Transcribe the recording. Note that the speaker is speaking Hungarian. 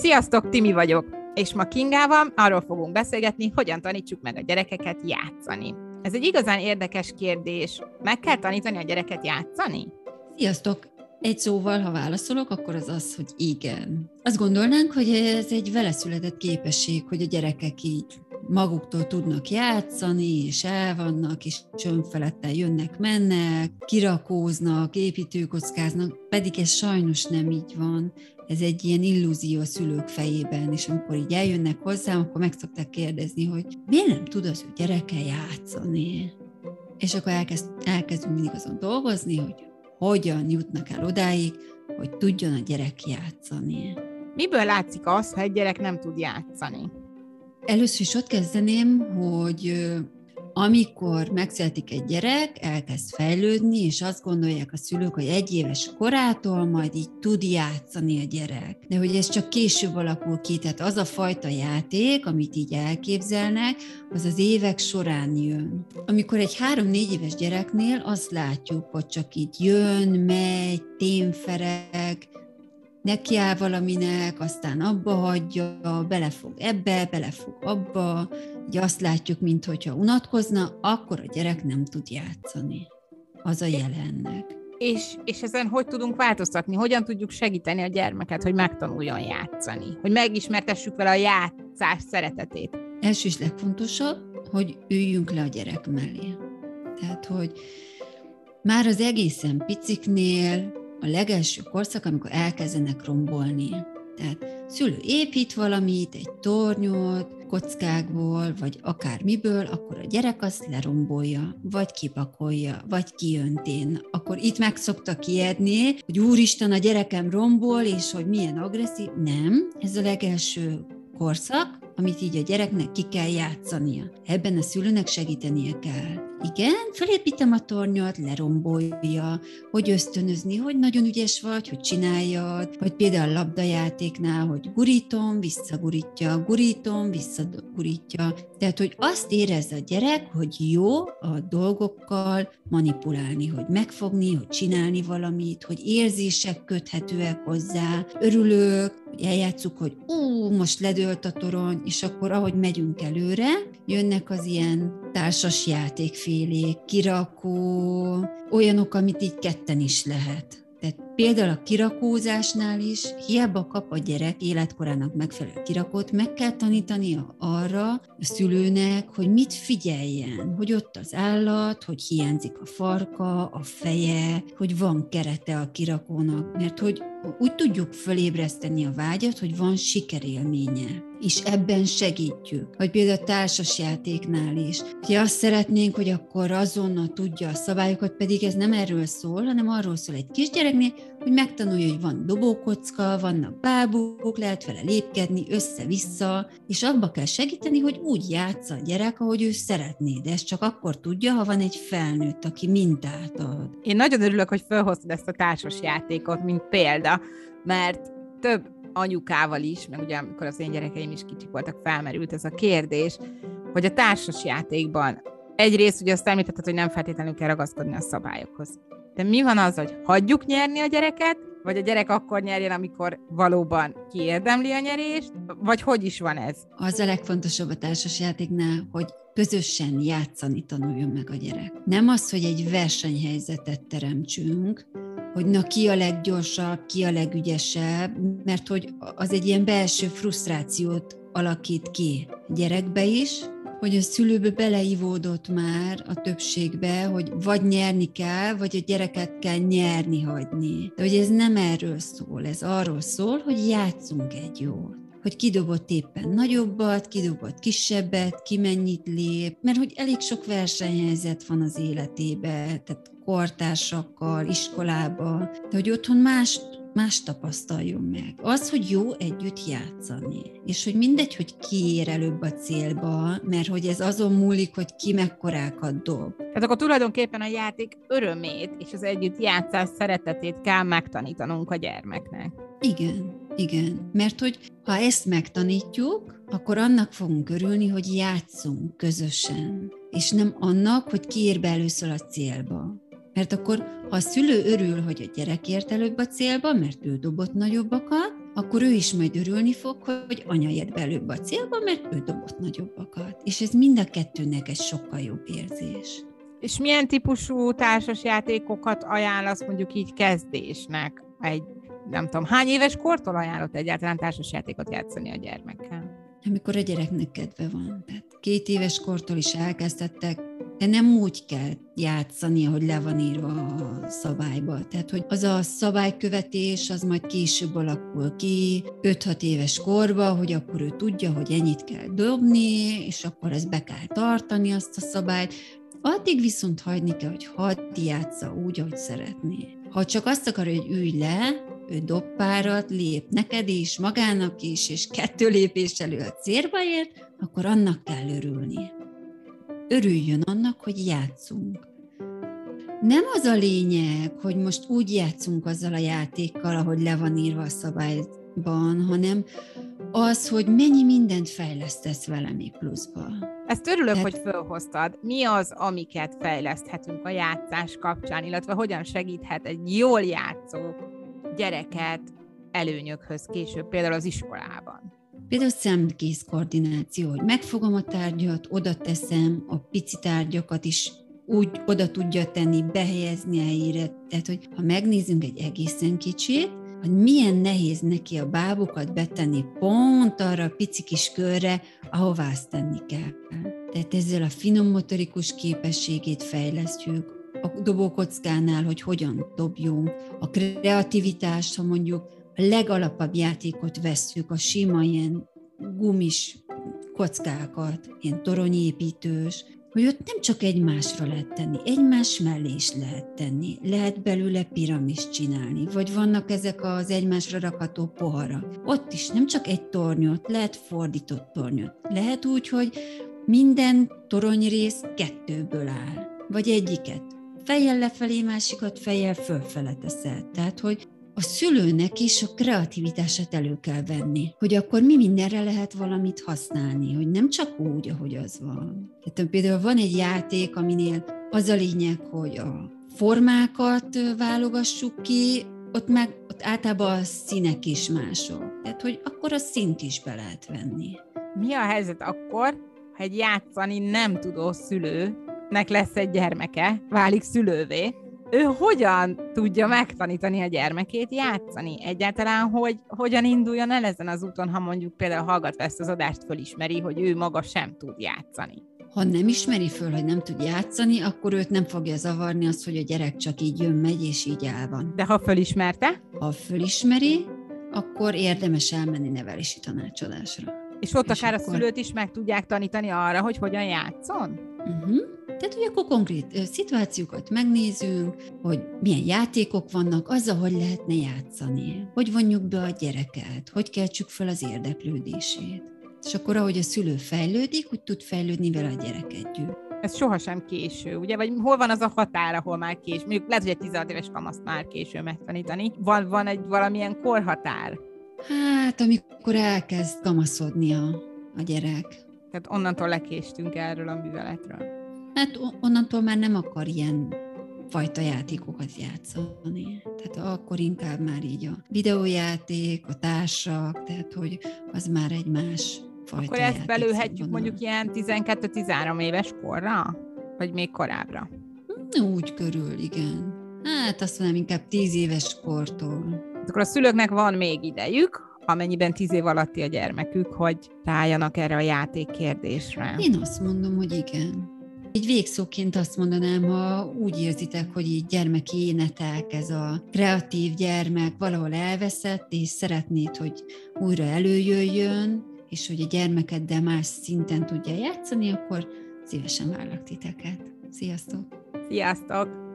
Sziasztok, Timi vagyok, és ma Kingával arról fogunk beszélgetni, hogyan tanítsuk meg a gyerekeket játszani. Ez egy igazán érdekes kérdés. Meg kell tanítani a gyereket játszani? Sziasztok! Egy szóval, ha válaszolok, akkor az az, hogy igen. Azt gondolnánk, hogy ez egy veleszületett képesség, hogy a gyerekek így maguktól tudnak játszani, és elvannak, és önfeledten jönnek, mennek, kirakóznak, építőkockáznak, pedig ez sajnos nem így van. Ez egy ilyen illúzió a szülők fejében, és amikor így eljönnek hozzám, akkor meg szokták kérdezni, hogy miért nem tud az ő gyereke játszani? És akkor elkezd, elkezdünk mindig azon dolgozni, hogy hogyan jutnak el odáig, hogy tudjon a gyerek játszani. Miből látszik az, ha egy gyerek nem tud játszani? Először is ott kezdeném, hogy amikor megszületik egy gyerek, elkezd fejlődni, és azt gondolják a szülők, hogy egy éves korától majd így tud játszani a gyerek. De hogy ez csak később alakul ki, tehát az a fajta játék, amit így elképzelnek, az az évek során jön. Amikor egy három-négy éves gyereknél azt látjuk, hogy csak így jön, megy, témfereg, nekiáll valaminek, aztán abba hagyja, belefog ebbe, belefog abba, így azt látjuk, mint hogyha unatkozna, akkor a gyerek nem tud játszani. Az a jelennek. És, és ezen hogy tudunk változtatni? Hogyan tudjuk segíteni a gyermeket, hogy megtanuljon játszani? Hogy megismertessük vele a játszás szeretetét? Első is legfontosabb, hogy üljünk le a gyerek mellé. Tehát, hogy már az egészen piciknél a legelső korszak, amikor elkezdenek rombolni. Tehát szülő épít valamit, egy tornyot, kockákból, vagy akármiből, akkor a gyerek azt lerombolja, vagy kipakolja, vagy kiöntén. Akkor itt meg szoktak kiedni, hogy úristen, a gyerekem rombol, és hogy milyen agresszív. Nem, ez a legelső korszak, amit így a gyereknek ki kell játszania. Ebben a szülőnek segítenie kell. Igen, felépítem a tornyot, lerombolja, hogy ösztönözni, hogy nagyon ügyes vagy, hogy csináljad, vagy például a labdajátéknál, hogy gurítom, visszagurítja, gurítom, visszagurítja. Tehát, hogy azt érezze a gyerek, hogy jó a dolgokkal manipulálni, hogy megfogni, hogy csinálni valamit, hogy érzések köthetőek hozzá, örülök, eljátszuk, hogy ú, most ledőlt a torony, és akkor ahogy megyünk előre, jönnek az ilyen társas játékfélék, kirakó, olyanok, amit így ketten is lehet. Tehát például a kirakózásnál is hiába kap a gyerek életkorának megfelelő kirakót, meg kell tanítania arra a szülőnek, hogy mit figyeljen, hogy ott az állat, hogy hiányzik a farka, a feje, hogy van kerete a kirakónak, mert hogy úgy tudjuk fölébreszteni a vágyat, hogy van sikerélménye és ebben segítjük. Vagy például a társasjátéknál is. Ha azt szeretnénk, hogy akkor azonnal tudja a szabályokat, pedig ez nem erről szól, hanem arról szól egy kisgyereknél, hogy megtanulja, hogy van dobókocka, vannak bábuk, lehet vele lépkedni össze-vissza, és abba kell segíteni, hogy úgy játsza a gyerek, ahogy ő szeretné, de ezt csak akkor tudja, ha van egy felnőtt, aki mintát ad. Én nagyon örülök, hogy felhoztad ezt a társas játékot, mint példa, mert több anyukával is, meg ugye amikor az én gyerekeim is kicsik voltak, felmerült ez a kérdés, hogy a társas játékban egyrészt ugye azt említetted, hogy nem feltétlenül kell ragaszkodni a szabályokhoz. De mi van az, hogy hagyjuk nyerni a gyereket, vagy a gyerek akkor nyerjen, amikor valóban kiérdemli a nyerést, vagy hogy is van ez? Az a legfontosabb a társasjátéknál, hogy közösen játszani tanuljon meg a gyerek. Nem az, hogy egy versenyhelyzetet teremtsünk, hogy na ki a leggyorsabb, ki a legügyesebb, mert hogy az egy ilyen belső frusztrációt alakít ki gyerekbe is, hogy a szülőbe beleivódott már a többségbe, hogy vagy nyerni kell, vagy a gyereket kell nyerni hagyni. De hogy ez nem erről szól, ez arról szól, hogy játszunk egy jót. Hogy kidobott éppen nagyobbat, kidobott kisebbet, ki mennyit lép, mert hogy elég sok versenyhelyzet van az életébe, tehát kortársakkal, iskolába, de hogy otthon más más tapasztaljon meg. Az, hogy jó együtt játszani, és hogy mindegy, hogy ki ér előbb a célba, mert hogy ez azon múlik, hogy ki mekkorákat dob. Tehát akkor tulajdonképpen a játék örömét és az együtt játszás szeretetét kell megtanítanunk a gyermeknek. Igen, igen. Mert hogy ha ezt megtanítjuk, akkor annak fogunk örülni, hogy játszunk közösen, és nem annak, hogy ki ér be először a célba. Mert akkor, ha a szülő örül, hogy a gyerek ért előbb a célba, mert ő dobott nagyobbakat, akkor ő is majd örülni fog, hogy anya jött belőbb a célba, mert ő dobott nagyobbakat. És ez mind a kettőnek egy sokkal jobb érzés. És milyen típusú társasjátékokat ajánlasz mondjuk így kezdésnek? Egy, nem tudom, hány éves kortól ajánlott egyáltalán társasjátékot játszani a gyermekkel? Amikor a gyereknek kedve van. Tehát két éves kortól is elkezdettek de nem úgy kell játszani, ahogy le van írva a szabályba. Tehát, hogy az a szabálykövetés, az majd később alakul ki, 5-6 éves korba, hogy akkor ő tudja, hogy ennyit kell dobni, és akkor ezt be kell tartani, azt a szabályt. Addig viszont hagyni kell, hogy hadd játsza úgy, ahogy szeretné. Ha csak azt akarja, hogy ülj le, ő dob párat, lép neked is, magának is, és kettő lépés elő a célba ért, akkor annak kell örülni örüljön annak, hogy játszunk. Nem az a lényeg, hogy most úgy játszunk azzal a játékkal, ahogy le van írva a szabályban, hanem az, hogy mennyi mindent fejlesztesz vele még pluszba. Ezt örülök, Tehát... hogy felhoztad. Mi az, amiket fejleszthetünk a játszás kapcsán, illetve hogyan segíthet egy jól játszó gyereket előnyökhöz később, például az iskolában? Például szemkész koordináció, hogy megfogom a tárgyat, oda teszem, a pici tárgyakat is úgy oda tudja tenni, behelyezni helyére. Tehát, hogy ha megnézzünk egy egészen kicsit, hogy milyen nehéz neki a bábukat betenni pont arra a pici kis körre, ahová azt tenni kell. Tehát ezzel a finom motorikus képességét fejlesztjük, a dobókockánál, hogy hogyan dobjunk, a kreativitást, ha mondjuk legalapabb játékot vesszük, a sima ilyen gumis kockákat, ilyen toronyépítős, hogy ott nem csak egymásra lehet tenni, egymás mellé is lehet tenni, lehet belőle piramis csinálni, vagy vannak ezek az egymásra rakható poharak. Ott is nem csak egy tornyot, lehet fordított tornyot. Lehet úgy, hogy minden toronyrész kettőből áll, vagy egyiket. Fejjel lefelé, másikat fejjel fölfele teszel. Tehát, hogy a szülőnek is a kreativitását elő kell venni, hogy akkor mi mindenre lehet valamit használni, hogy nem csak úgy, ahogy az van. Tehát például van egy játék, aminél az a lényeg, hogy a formákat válogassuk ki, ott meg ott általában a színek is mások. Tehát, hogy akkor a szint is be lehet venni. Mi a helyzet akkor, ha egy játszani nem tudó szülőnek lesz egy gyermeke, válik szülővé, ő hogyan tudja megtanítani a gyermekét játszani? Egyáltalán, hogy hogyan induljon el ezen az úton, ha mondjuk például hallgatva ezt az adást fölismeri, hogy ő maga sem tud játszani? Ha nem ismeri föl, hogy nem tud játszani, akkor őt nem fogja zavarni az, hogy a gyerek csak így jön, megy és így el van. De ha fölismerte? Ha fölismeri, akkor érdemes elmenni nevelési tanácsadásra. És ott és akár akkor... a szülőt is meg tudják tanítani arra, hogy hogyan játszon? Uh-huh. Tehát, hogy akkor konkrét szituációkat megnézünk, hogy milyen játékok vannak, azzal, hogy lehetne játszani, hogy vonjuk be a gyereket, hogy keltsük fel az érdeklődését. És akkor, ahogy a szülő fejlődik, úgy tud fejlődni vele a gyerek együtt. Ez sohasem késő, ugye? Vagy hol van az a határ, ahol már késő? Mondjuk lehet, hogy egy 16 éves kamaszt már késő megtanítani. Van, van egy valamilyen korhatár? Hát, amikor elkezd kamaszodni a, a gyerek. Tehát onnantól lekéstünk erről a műveletről. Hát onnantól már nem akar ilyen fajta játékokat játszani. Tehát akkor inkább már így a videójáték, a társak, tehát hogy az már egy más fajta Akkor ezt belőhetjük mondjuk ilyen 12-13 éves korra? Vagy még korábbra? Úgy körül, igen. Hát azt mondom, inkább 10 éves kortól. Akkor a szülőknek van még idejük, amennyiben 10 év alatti a gyermekük, hogy rájanak erre a játék kérdésre. Én azt mondom, hogy igen. Egy végszóként azt mondanám, ha úgy érzitek, hogy így gyermeki énetek, ez a kreatív gyermek valahol elveszett, és szeretnéd, hogy újra előjöjjön, és hogy a gyermekeddel más szinten tudja játszani, akkor szívesen várlak titeket. Sziasztok! Sziasztok!